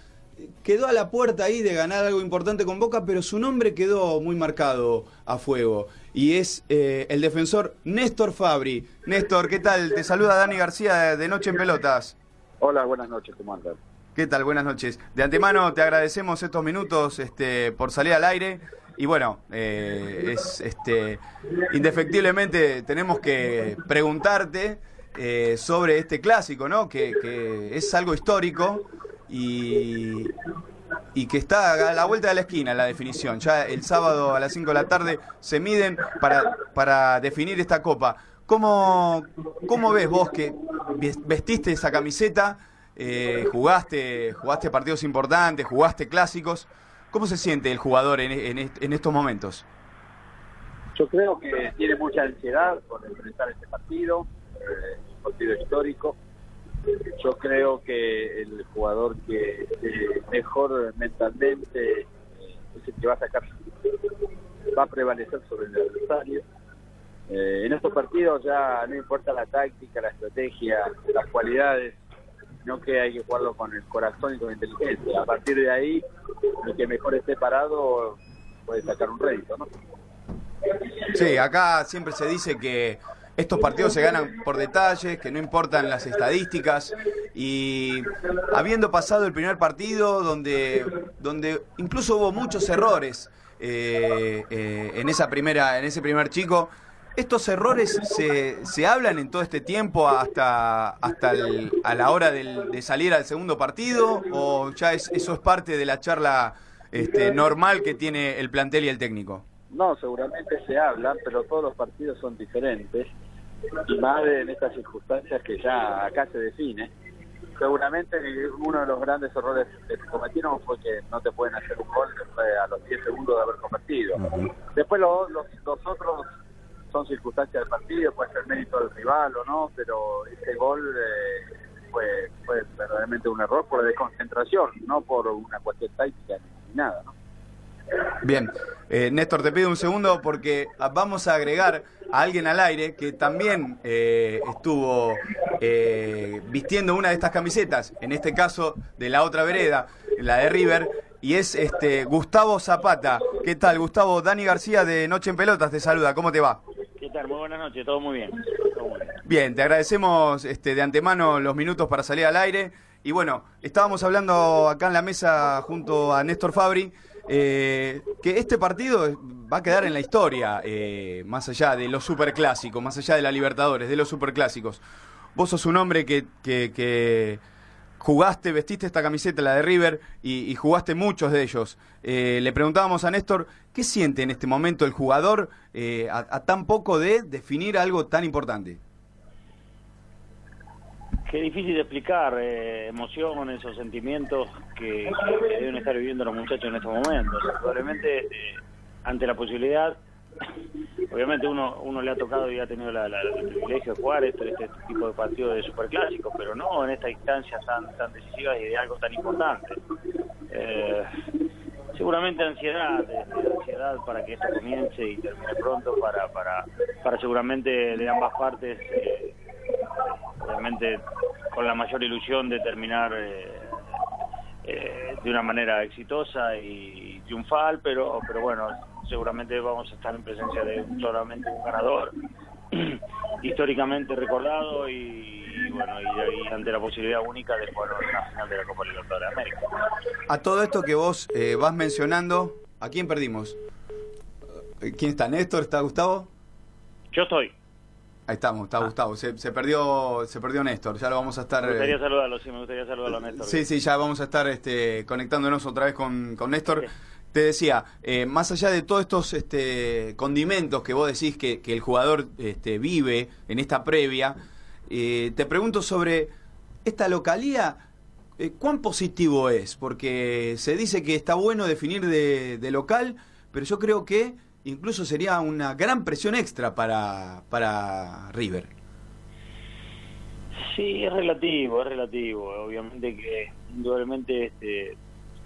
quedó a la puerta ahí de ganar algo importante con Boca, pero su nombre quedó muy marcado a fuego. Y es eh, el defensor Néstor Fabri. Néstor, ¿qué tal? Te saluda Dani García de- Noche en Pelotas. Hola, buenas noches, ¿cómo andan? ¿Qué tal? Buenas noches. De antemano te agradecemos estos minutos este, por salir al aire Y bueno, eh, es este indefectiblemente tenemos que preguntarte eh, sobre este clásico, ¿no? Que, que es algo histórico y, y que está a la vuelta de la esquina la definición. Ya el sábado a las 5 de la tarde se miden para, para definir esta copa. ¿Cómo, ¿Cómo ves vos que vestiste esa camiseta, eh, jugaste, jugaste partidos importantes, jugaste clásicos? ¿Cómo se siente el jugador en, estos momentos? Yo creo que tiene mucha ansiedad por enfrentar este partido, eh, un partido histórico yo creo que el jugador que mejor mentalmente eh, es el que va a sacar, va a prevalecer sobre el adversario. Eh, en estos partidos ya no importa la táctica, la estrategia, las cualidades, sino que hay que jugarlo con el corazón y con inteligencia. A partir de ahí, el que mejor esté parado puede sacar un rédito, ¿no? Sí, acá siempre se dice que estos partidos se ganan por detalles, que no importan las estadísticas. Y habiendo pasado el primer partido, donde, donde incluso hubo muchos errores eh, eh, en, esa primera, en ese primer chico, ¿estos errores se, se hablan en todo este tiempo hasta, hasta a la hora de salir al segundo partido? ¿O ya es, eso es parte de la charla este, normal que tiene el plantel y el técnico? No, seguramente se hablan, pero todos los partidos son diferentes y más en estas circunstancias que ya acá se define. Seguramente uno de los grandes errores que cometieron fue que no te pueden hacer un gol a los 10 segundos de haber cometido. Después los, los, otros son circunstancias del partido, puede ser mérito del rival o no, pero ese gol eh, fue, verdaderamente un error por desconcentración, no por una cuestión táctica ni nada. Bien, eh, Néstor, te pido un segundo porque vamos a agregar a alguien al aire que también eh, estuvo eh, vistiendo una de estas camisetas, en este caso de la otra vereda, la de River, y es este Gustavo Zapata. ¿Qué tal, Gustavo? Dani García de Noche en Pelotas te saluda, ¿cómo te va? Muy buenas noches, todo muy bien. bien. te agradecemos este, de antemano los minutos para salir al aire. Y bueno, estábamos hablando acá en la mesa junto a Néstor Fabri eh, que este partido va a quedar en la historia, eh, más allá de los superclásicos, más allá de la Libertadores, de los superclásicos. Vos sos un hombre que, que, jugaste, vestiste esta camiseta, la de River, y, jugaste muchos de ellos. Eh, le preguntábamos a Néstor, ¿qué siente en este momento el jugador a tan poco de definir algo tan importante? Qué difícil de explicar, eh, emociones o sentimientos que, deben estar viviendo los muchachos en estos momentos. Probablemente eh, ante la posibilidad, obviamente uno uno le ha tocado y ha tenido el privilegio de jugar este, este tipo de partidos de superclásicos, pero no en esta instancia tan, tan decisiva y de algo tan importante. Eh, seguramente ansiedad, ansiedad para que esto comience y termine pronto, para, para, para seguramente de ambas partes obviamente con la mayor ilusión de terminar eh, eh, de una manera exitosa y triunfal, pero, pero bueno, seguramente vamos a estar en presencia de solamente un ganador históricamente recordado y, bueno y, ante la posibilidad única de jugar la final de la Copa Libertadores de América. A todo esto que vos eh, vas mencionando, ¿a quién perdimos? ¿Quién está? ¿Néstor? ¿Está Gustavo? Yo estoy. Ahí estamos, está ah. Gustavo. Se, perdió se perdió Néstor, ya lo vamos a estar... Me gustaría eh, saludarlo, sí, me gustaría saludarlo a Néstor. Sí, sí, ya vamos a estar este, conectándonos otra vez con, con Néstor. Te decía, eh, más allá de todos estos este, condimentos que vos decís que, el jugador este, vive en esta previa, eh, te pregunto sobre esta localía, ¿cuán positivo es? Porque se dice que está bueno definir de local, pero yo creo que incluso sería una gran presión extra para, para River. Sí, es relativo, es relativo. Obviamente que indudablemente este,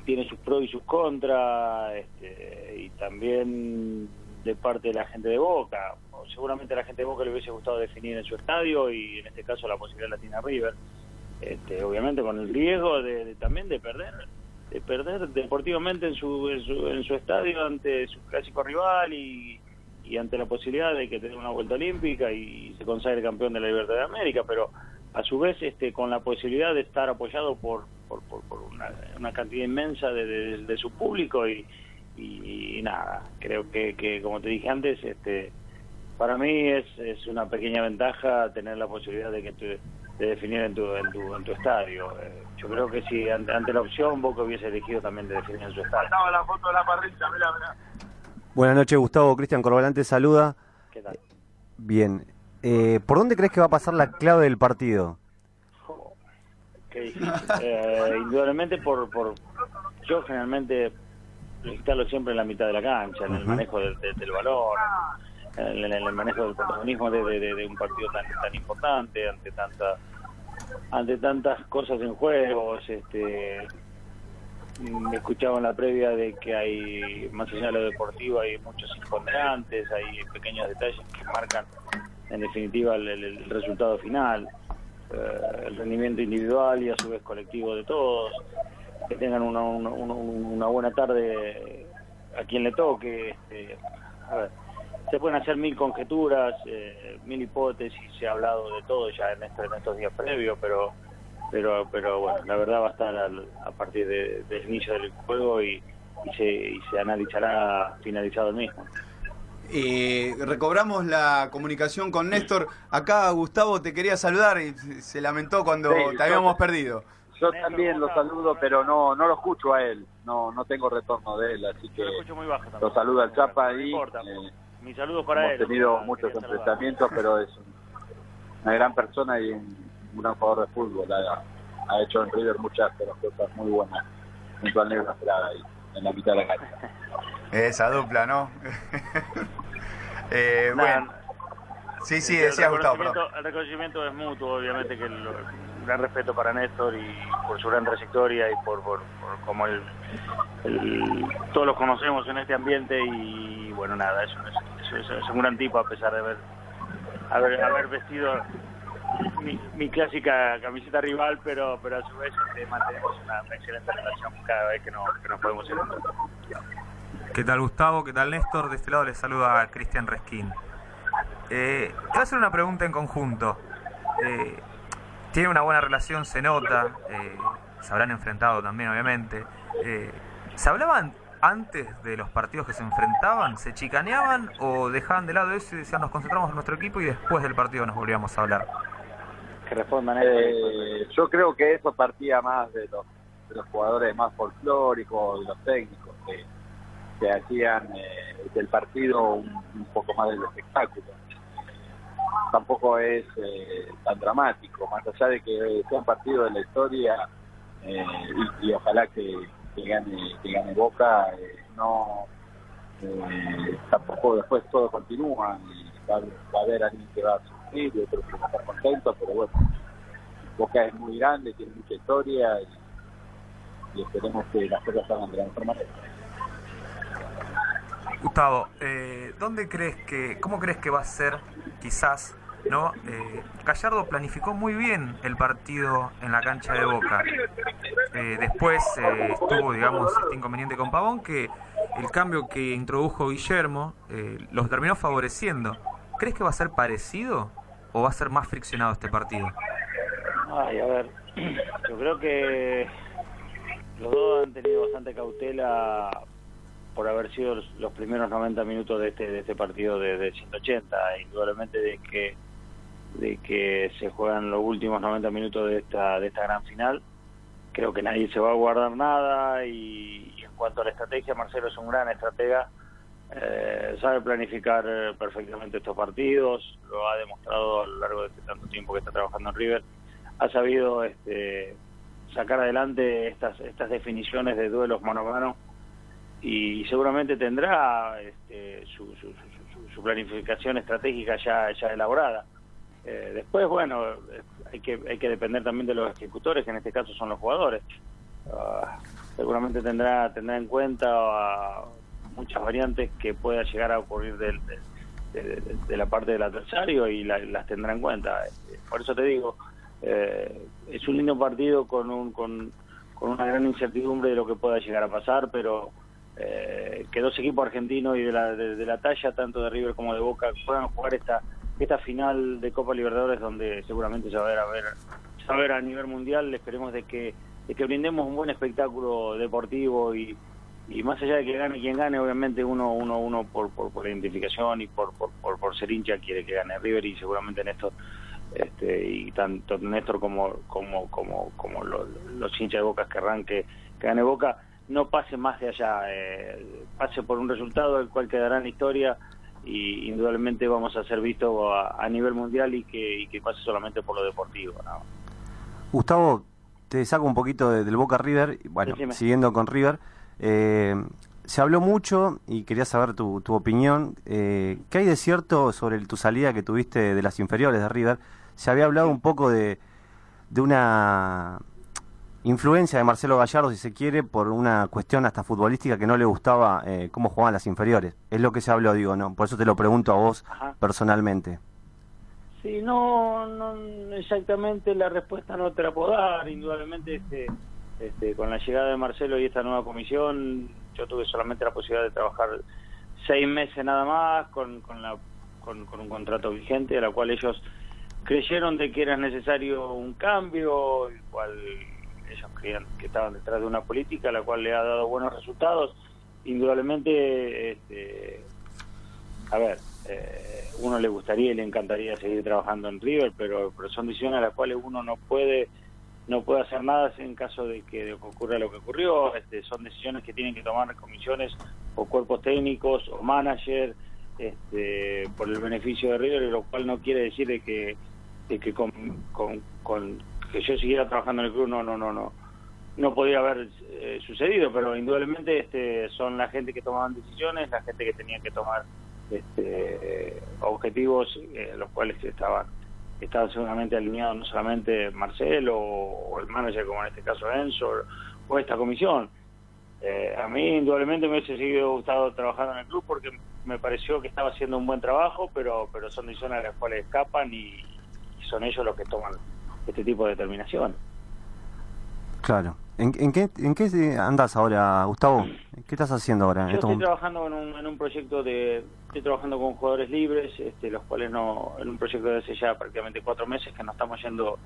tiene sus pros y sus contras, este, y también de parte de la gente de Boca. Seguramente a la gente de Boca le hubiese gustado definir en su estadio y en este caso la posibilidad la tiene River. Este, obviamente con el riesgo de, también de perder de perder deportivamente en su, en su, estadio ante su clásico rival y, y ante la posibilidad de que tenga una vuelta olímpica y se consagre campeón de la Libertad de América, pero a su vez este con la posibilidad de estar apoyado por, por, por, una, cantidad inmensa de, de, su público y, y, nada, creo que, que, como te dije antes, este para mí es, es una pequeña ventaja tener la posibilidad de que de definir en tu, en tu, en tu estadio. Eh, yo creo que si ante, ante, la opción Boca hubiese elegido también de definir en su estadio. Estaba la foto de la parrilla, mirá, mirá. Buenas noches, Gustavo. Cristian Corbalante saluda. ¿Qué tal? Bien. Eh, ¿Por dónde crees que va a pasar la clave del partido? Eh, indudablemente por, por... Yo generalmente instalo siempre en la mitad de la cancha, en el manejo del, del, del balón, en, en, el manejo del protagonismo de, de, de, un partido tan tan importante, ante tanta ante tantas cosas en juego. Este, me escuchaba en la previa de que hay, más allá de lo deportivo, hay muchos imponderantes, hay pequeños detalles que marcan en definitiva el, resultado final, eh, el rendimiento individual y a su vez colectivo de todos, que tengan una, una, una buena tarde a quien le toque. Este, a ver, se pueden hacer mil conjeturas, eh, mil hipótesis, se ha hablado de todo ya en, esto, en estos días previos, pero pero pero bueno, la verdad va a estar al, a partir de, del inicio del juego y, y, se, y se analizará finalizado el mismo. Eh, recobramos la comunicación con Néstor. Acá Gustavo te quería saludar y se lamentó cuando sí, te habíamos yo, perdido. Yo también lo saludo, pero no no lo escucho a él. No no tengo retorno de él, así que lo, muy bajo lo saludo al Chapa no y eh, mis saludos para hemos él. tenido muchos enfrentamientos, pero es una gran persona y un, un gran jugador de fútbol. Ha, ha, hecho en River muchas de las cosas muy buenas junto al Negro Estrada en la mitad de la cancha. Esa dupla, ¿no? eh, bueno. Sí, sí, decía Gustavo. El reconocimiento es mutuo, obviamente que el, gran respeto para Néstor y por su gran trayectoria y por, por, por como el, el, todos los conocemos en este ambiente y bueno, nada, eso es, eso es, es un gran tipo a pesar de haber, haber, haber vestido mi, mi, clásica camiseta rival, pero pero a su vez este, mantenemos una, excelente relación cada vez que nos, que nos podemos encontrar. ¿Qué tal Gustavo? ¿Qué tal Néstor? De este lado les saluda Cristian Resquín. Eh, quiero hacer una pregunta en conjunto. Eh, tiene una buena relación, se nota, eh, se habrán enfrentado también, obviamente. Eh, ¿Se hablaban antes de los partidos que se enfrentaban? ¿Se chicaneaban o dejaban de lado eso y decían nos concentramos en nuestro equipo y después del partido nos volvíamos a hablar? Que respondan. Eh, yo creo que eso partía más de los, de los jugadores más folclóricos, de los técnicos, que, hacían del partido un, un poco más del espectáculo tampoco es eh, tan dramático, más allá de que sea un partido de la historia eh, y, ojalá que, que, gane que gane Boca, eh, no eh, tampoco después todo continúa y va, va, a haber alguien que va a sufrir y otro que va a estar contento, pero bueno, Boca es muy grande, tiene mucha historia y, esperemos que las cosas salgan de la mejor manera. Gustavo, eh, ¿dónde crees que, cómo crees que va a ser, quizás, no? Eh, Gallardo planificó muy bien el partido en la cancha de Boca. Eh, después eh, estuvo, digamos, este inconveniente con Pavón que el cambio que introdujo Guillermo eh, los terminó favoreciendo. ¿Crees que va a ser parecido o va a ser más friccionado este partido? Ay, a ver, yo creo que los dos han tenido bastante cautela por haber sido los, primeros 90 minutos de este de este partido de, de 180 indudablemente de que de que se juegan los últimos 90 minutos de esta de esta gran final creo que nadie se va a guardar nada y en cuanto a la estrategia Marcelo es un gran estratega eh, sabe planificar perfectamente estos partidos lo ha demostrado a lo largo de este tanto tiempo que está trabajando en River ha sabido este sacar adelante estas estas definiciones de duelos mano a mano y seguramente tendrá este, su, su, su, planificación estratégica ya, ya elaborada. Eh, después, bueno, hay que, hay que depender también de los ejecutores, que en este caso son los jugadores. Uh, seguramente tendrá, tendrá en cuenta muchas variantes que pueda llegar a ocurrir del, de, la parte del adversario y la, las tendrá en cuenta. Por eso te digo, eh, es un lindo partido con, un, con, con una gran incertidumbre de lo que pueda llegar a pasar, pero eh, que dos equipos argentinos y de la, de, la talla, tanto de River como de Boca, puedan jugar esta esta final de Copa Libertadores donde seguramente se va a ver a ver, a, ver a nivel mundial. Esperemos de que, de que brindemos un buen espectáculo deportivo y, y más allá de que gane quien gane, obviamente uno uno uno por por, por identificación y por, por, por, por ser hincha quiere que gane River y seguramente Néstor este, y tanto Néstor como como como como los, los hinchas de Boca querrán que, que gane Boca no pase más de allá, eh, pase por un resultado el cual quedará en la historia y indudablemente vamos a ser vistos a, a nivel mundial y que, y que pase solamente por lo deportivo. ¿no? Gustavo, te saco un poquito de- del Boca River, bueno, Decime. siguiendo con River. Eh, se habló mucho y quería saber tu, tu opinión. Eh, ¿Qué hay de cierto sobre el- tu salida que tuviste de las inferiores de River? Se había hablado un poco de, de una influencia de Marcelo Gallardo, si se quiere, por una cuestión hasta futbolística que no le gustaba eh, cómo jugaban las inferiores. Es lo que se habló, digo, no. Por eso te lo pregunto a vos Ajá. personalmente. Sí, no, no exactamente la respuesta no te la puedo dar. Indudablemente, este, este, con la llegada de Marcelo y esta nueva comisión, yo tuve solamente la posibilidad de trabajar seis meses nada más con, con, la, con, un contrato vigente, a la cual ellos creyeron de que era necesario un cambio, el cual ellos creían que estaban detrás de una política, la cual le ha dado buenos resultados. Indudablemente, este, a ver, eh, uno le gustaría y le encantaría seguir trabajando en River, pero, pero son decisiones a las cuales uno no puede no puede hacer nada en caso de que ocurra lo que ocurrió. Este, son decisiones que tienen que tomar comisiones o cuerpos técnicos o managers este, por el beneficio de River, lo cual no quiere decir de que, de que con, con que yo siguiera trabajando en el club no no no no no podía haber eh, sucedido, pero indudablemente este, son la gente que tomaban decisiones, la gente que tenía que tomar este, objetivos, eh, los cuales estaban estaban seguramente alineados no solamente Marcelo o, el manager, como en este caso Enzo, o esta comisión. Eh, a mí indudablemente me hubiese seguido gustado trabajar en el club porque me pareció que estaba haciendo un buen trabajo, pero pero son decisiones a las cuales escapan y, y son ellos los que toman este tipo de determinación. Claro. ¿En, en qué, ¿En qué andas ahora, Gustavo? ¿Qué estás haciendo ahora? Yo estoy trabajando en un, en un proyecto de, estoy trabajando con jugadores libres, este, los cuales no, en un proyecto de hace ya prácticamente cuatro meses que nos estamos yendo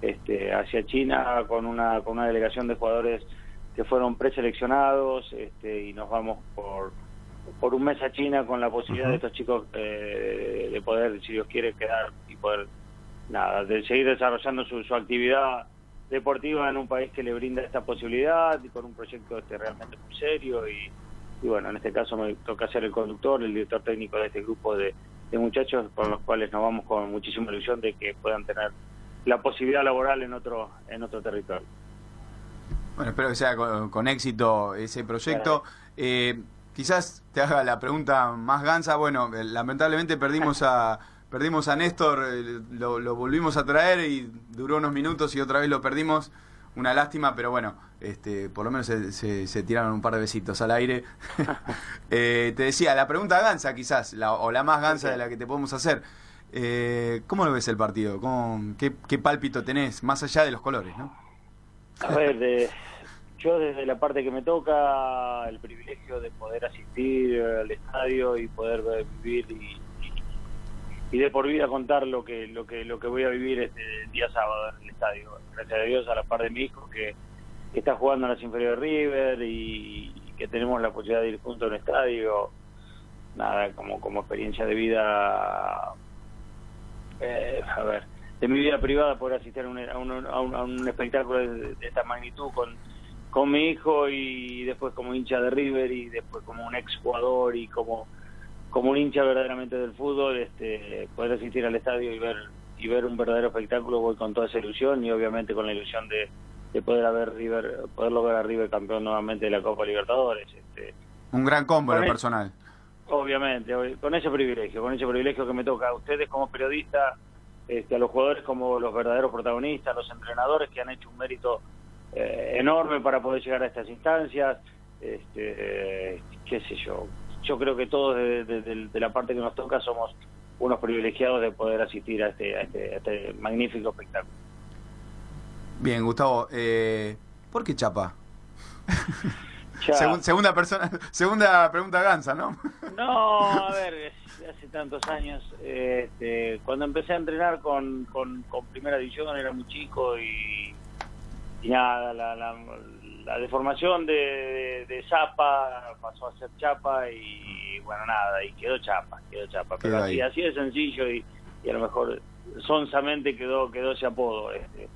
este, hacia China con una, con una delegación de jugadores que fueron preseleccionados este, y nos vamos por, por un mes a China con la posibilidad de estos chicos eh, de poder, si Dios quiere, quedar y poder, nada, de seguir desarrollando su, su actividad deportiva en un país que le brinda esta posibilidad y con un proyecto este realmente muy serio y, y bueno, en este caso me toca ser el conductor, el director técnico de este grupo de, de muchachos con los cuales nos vamos con muchísima ilusión de que puedan tener la posibilidad laboral en otro en otro territorio. Bueno, espero que sea con, con éxito ese proyecto. Eh, quizás te haga la pregunta más gansa. Bueno, eh, lamentablemente perdimos a perdimos a Néstor, eh, lo, volvimos a traer y duró unos minutos y otra vez lo perdimos. Una lástima, pero bueno, este, por lo menos se, se- se tiraron un par de besitos al aire. Eh, te decía, la pregunta gansa quizás, la- o la más gansa de la que te podemos hacer. Eh, ¿Cómo lo ves el partido? ¿Cómo- qué, ¿Qué pálpito tenés, más allá de los colores? ¿no? A ver, de- yo desde la parte que me toca, el privilegio de poder asistir al estadio y poder vivir y, y de por vida contar lo que lo que lo que voy a vivir este día sábado en el estadio. Gracias a Dios a la par de mi hijo que, está jugando en las inferiores de River y, que tenemos la posibilidad de ir juntos a un estadio. Nada, como como experiencia de vida eh, a ver, de mi vida privada poder asistir a un, a un, a un- a un espectáculo de, de esta magnitud con, con mi hijo y después como hincha de River y después como un ex jugador y como como un hincha verdaderamente del fútbol, este, poder asistir al estadio y ver y ver un verdadero espectáculo voy con toda esa ilusión y obviamente con la ilusión de, de poder haber River poderlo ver a River campeón nuevamente de la Copa Libertadores este Un gran combo en él. personal. Obviamente, ob- con ese privilegio, con ese privilegio que me toca a ustedes como periodistas, este, a los jugadores como los verdaderos protagonistas, a los entrenadores que han hecho un mérito eh, enorme para poder llegar a estas instancias, este, eh, qué sé yo. Yo creo que todos de, de- de- de la parte que nos toca somos unos privilegiados de poder asistir a este, a este, a este magnífico espectáculo. Bien, Gustavo, eh, ¿por qué Chapa? Segunda persona, segunda pregunta gansa, ¿no? No, a ver, hace tantos años, este, cuando empecé a entrenar con, con, con Primera División era muy chico y, y nada, la, la, la deformación de, de, de Zapa pasó a ser Chapa y bueno, nada, y quedó Chapa, quedó Chapa. Pero así, así de sencillo y, y a lo mejor sonsamente quedó, quedó ese apodo. Este.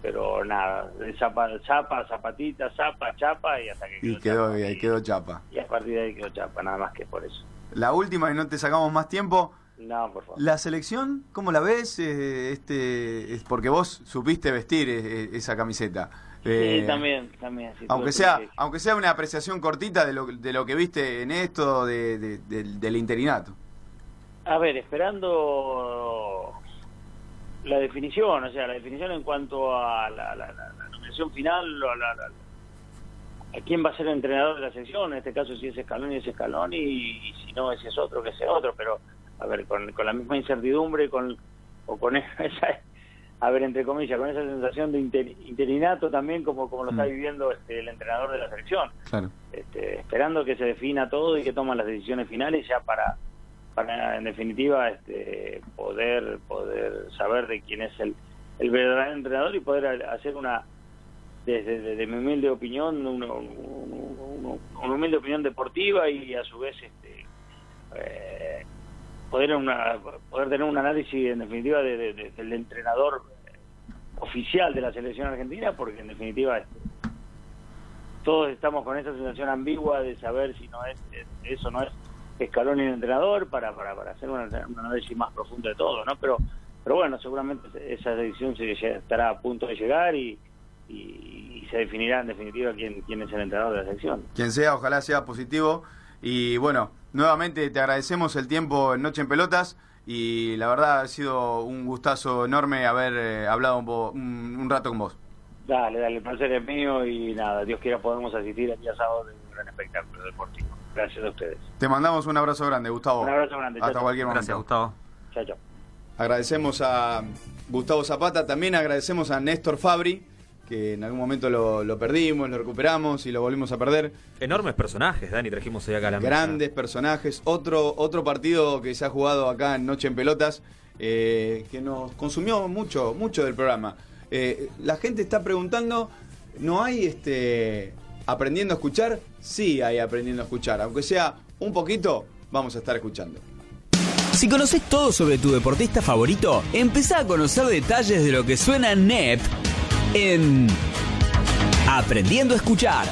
Pero nada, de Zapa, Zapa, Zapatita, Zapa, Chapa y hasta que Y quedó, quedó, Chapa. y ahí quedó chapa. Y a partir de ahí quedó Chapa, nada más que por eso. La última y no te sacamos más tiempo. No, por favor. La selección, ¿cómo la ves? Eh, este, es porque vos supiste vestir eh, eh, esa camiseta. Eh, sí, también, también. sí, Aunque sea, aunque sea una apreciación cortita de lo, de lo que viste en esto de, de- del- del interinato. A ver, esperando la definición, o sea, la definición en cuanto a la, la, la- la nominación final, a quién va a ser el entrenador de la sección, en este caso si es Escalón y es Escalón, y, y si no, ese es otro, que sea otro, pero a ver, con, con la misma incertidumbre, con o con esa, a ver, entre comillas, con esa sensación de inter- interinato también, como, como lo está Mm. viviendo este, el entrenador de la selección Claro. este, esperando que se defina todo y que toman las decisiones finales ya para, para en definitiva este, poder poder saber de quién es el, el verdadero entrenador y poder hacer una desde, desde mi humilde opinión una, una- una humilde opinión deportiva y a su vez este eh, poder una, poder tener un análisis en definitiva de- de- de- del entrenador oficial de la selección argentina porque en definitiva este, todos estamos con esa sensación ambigua de saber si no es es- eso no es escalón y el entrenador para, para, para hacer un análisis más profundo de todo, ¿no? Pero pero bueno, seguramente esa decisión se estará a punto de llegar y, y, y se definirá en definitiva quién, quién es el entrenador de la selección. Quien sea, ojalá sea positivo. Y bueno, nuevamente te agradecemos el tiempo en Noche en Pelotas. Y la verdad ha sido un gustazo enorme haber eh, hablado un, po- un, un rato con vos. Dale, dale, el placer es mío y nada, Dios quiera podemos asistir el día sábado de un gran espectáculo deportivo. Gracias a ustedes. Te mandamos un abrazo grande, Gustavo. Un abrazo grande, Hasta chao, chao. cualquier momento. Gracias, Gustavo. Chao, chao. Agradecemos a Gustavo Zapata, también agradecemos a Néstor Fabri, que en algún momento lo, lo perdimos, lo recuperamos y lo volvimos a perder. Enormes personajes, Dani, trajimos hoy acá a la mesa. Grandes personajes. Otro, otro partido que se ha jugado acá en Noche en Pelotas, eh, que nos consumió mucho, mucho del programa. Eh, la gente está preguntando, ¿no hay este aprendiendo a escuchar? Sí hay aprendiendo a escuchar. Aunque sea un poquito, vamos a estar escuchando. Si conoces todo sobre tu deportista favorito, empezá a conocer detalles de lo que suena NEP en Aprendiendo a Escuchar.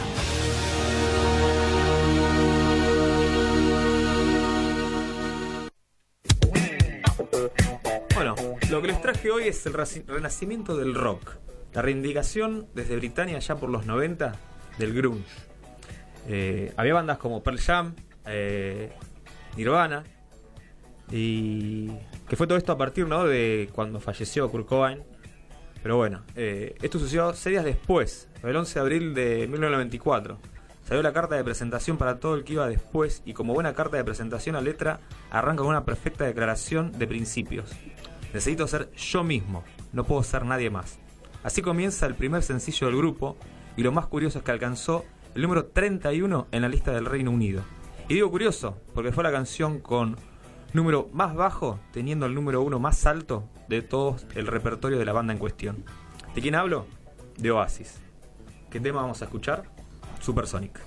Bueno, lo que les traje hoy es el renacimiento del rock. La reivindicación desde Britania ya por los 90 del grunge. Eh, había bandas como Pearl Jam, eh, Nirvana, y que fue todo esto a partir ¿no? de cuando falleció Kurt Cobain. Pero bueno, eh, esto sucedió seis días después, el 11 de abril de 1994. Salió la carta de presentación para todo el que iba después y como buena carta de presentación la letra arranca con una perfecta declaración de principios. Necesito ser yo mismo, no puedo ser nadie más. Así comienza el primer sencillo del grupo y lo más curioso es que alcanzó el número 31 en la lista del Reino Unido. Y digo curioso porque fue la canción con número más bajo teniendo el número uno más alto de todo el repertorio de la banda en cuestión. ¿De quién hablo? De Oasis. ¿Qué tema vamos a escuchar? Supersonic.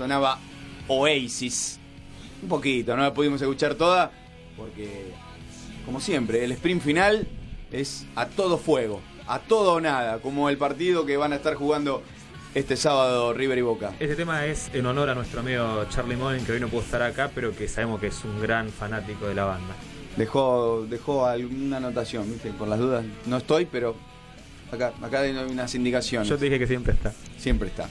Sonaba Oasis. Un poquito, no la pudimos escuchar toda porque, como siempre, el sprint final es a todo fuego, a todo o nada, como el partido que van a estar jugando este sábado River y Boca. Este tema es en honor a nuestro amigo Charlie Moen, que hoy no pudo estar acá, pero que sabemos que es un gran fanático de la banda. Dejó, dejó alguna anotación, ¿viste? Por las dudas. No estoy, pero acá, acá hay unas indicaciones. Yo te dije que siempre está. Siempre está.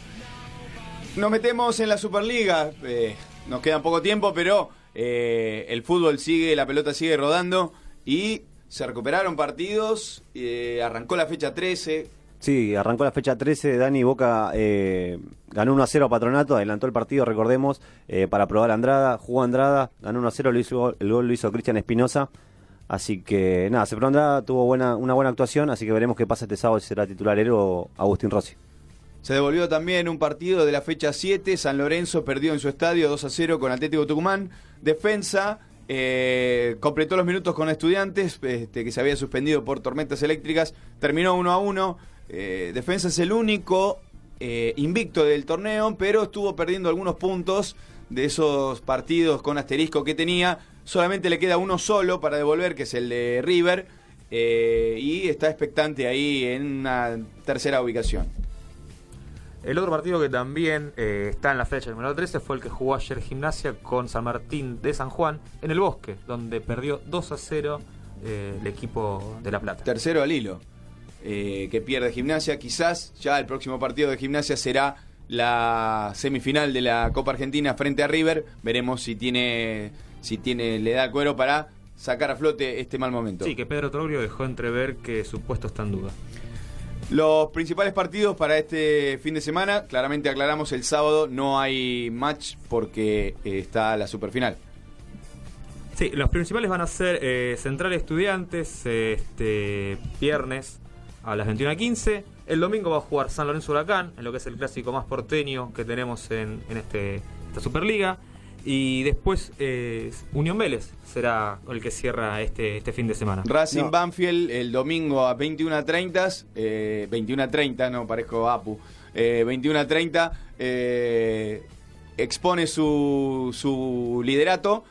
Nos metemos en la Superliga. Eh, nos queda poco tiempo, pero eh, el fútbol sigue, la pelota sigue rodando y se recuperaron partidos. eh, arrancó la fecha 13. Sí, arrancó la fecha 13, Dani Boca ganó 1 a 0 a Patronato, adelantó el partido, recordemos, para probar a Andrada, jugó Andrada, ganó 1 a 0, lo hizo, el gol lo hizo Cristian Espinosa, así que nada, Andrada, tuvo buena, una buena actuación, así que veremos qué pasa este sábado, si será titular o Agustín Rossi. Se devolvió también un partido de la fecha 7. San Lorenzo perdió en su estadio 2 a 0 con Atlético Tucumán. Defensa eh, completó los minutos con estudiantes, este, que se había suspendido por tormentas eléctricas. Terminó 1 a 1. Eh, Defensa es el único eh, invicto del torneo, pero estuvo perdiendo algunos puntos de esos partidos con asterisco que tenía. Solamente le queda uno solo para devolver, que es el de River. y está expectante ahí en una tercera ubicación. El otro partido que también eh, está en la fecha número 13 fue el que jugó ayer Gimnasia con San Martín de San Juan en el Bosque, donde perdió 2 a 0 eh, el equipo de La Plata. tercero al hilo eh, que pierde gimnasia quizás ya el próximo partido de gimnasia será la semifinal de la Copa Argentina frente a River veremos si tiene si tiene le da el cuero para sacar a flote este mal momento Sí, que Pedro Troglio dejó entrever que su puesto está en duda. Los principales partidos para este fin de semana claramente aclaramos el sábado no hay match porque eh, está la superfinal Sí, los principales van a ser eh, Central Estudiantes este viernes a las 21.15. El domingo va a jugar San Lorenzo Huracán, en lo que es el clásico más porteño que tenemos en, en este, esta Superliga. Y después eh, Unión Vélez será el que cierra este, este fin de semana. Racing No. Banfield el domingo a 21.30, eh, 21.30, no parezco Apu, eh, 21.30, eh, expone su, su liderato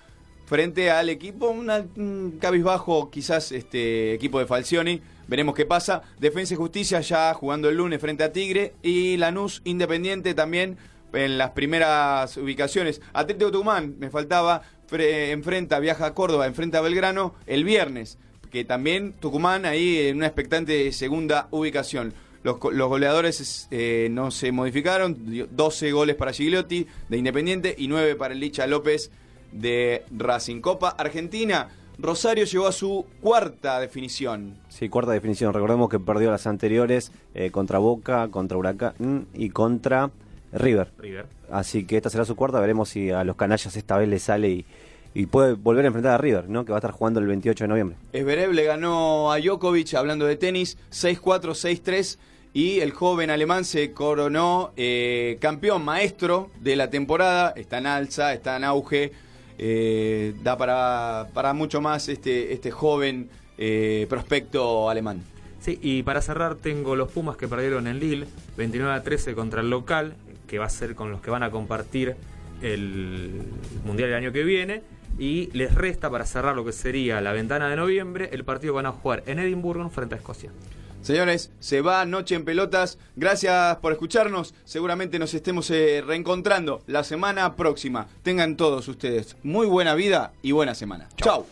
frente al equipo, una- un cabizbajo quizás este equipo de Falcioni, veremos qué pasa. Defensa y Justicia ya jugando el lunes frente a Tigre y Lanús Independiente también en las primeras ubicaciones. Atlético Tucumán, me faltaba, fre- enfrenta, viaja a Córdoba, enfrenta a Belgrano el viernes, que también Tucumán ahí en una expectante segunda ubicación. Los, los goleadores eh, no se modificaron, dio 12 goles para Gigliotti de Independiente y 9 para Licha López de Racing. Copa Argentina, Rosario llegó a su cuarta definición. Sí, cuarta definición, recordemos que perdió las anteriores eh, contra Boca, contra Huracán y contra River. River. Así que esta será su cuarta, veremos si a los canallas esta vez le sale y, y puede volver a enfrentar a River, ¿no? que va a estar jugando el 28 de noviembre. Esberev le ganó a Djokovic, hablando de tenis, 6-4, 6-3. Y el joven alemán se coronó eh, campeón maestro de la temporada. Está en alza, está en auge. eh, da para, para mucho más este, este joven eh, prospecto alemán. Sí, y para cerrar tengo los Pumas que perdieron en Lille, 29 a 13 contra el local, que va a ser con los que van a compartir el Mundial del año que viene. Y les resta para cerrar lo que sería la ventana de noviembre el partido que van a jugar en Edimburgo frente a Escocia. Señores, se va Noche en Pelotas. Gracias por escucharnos. Seguramente nos estemos eh, reencontrando la semana próxima. Tengan todos ustedes muy buena vida y buena semana. Chau.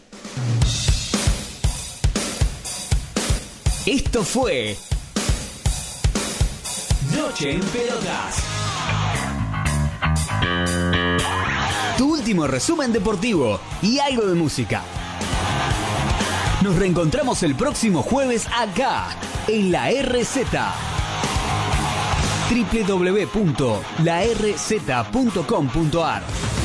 Esto fue Noche en Pelotas. Tu último resumen deportivo y algo de música. Nos reencontramos el próximo jueves acá, en la RZ. www.larz.com.ar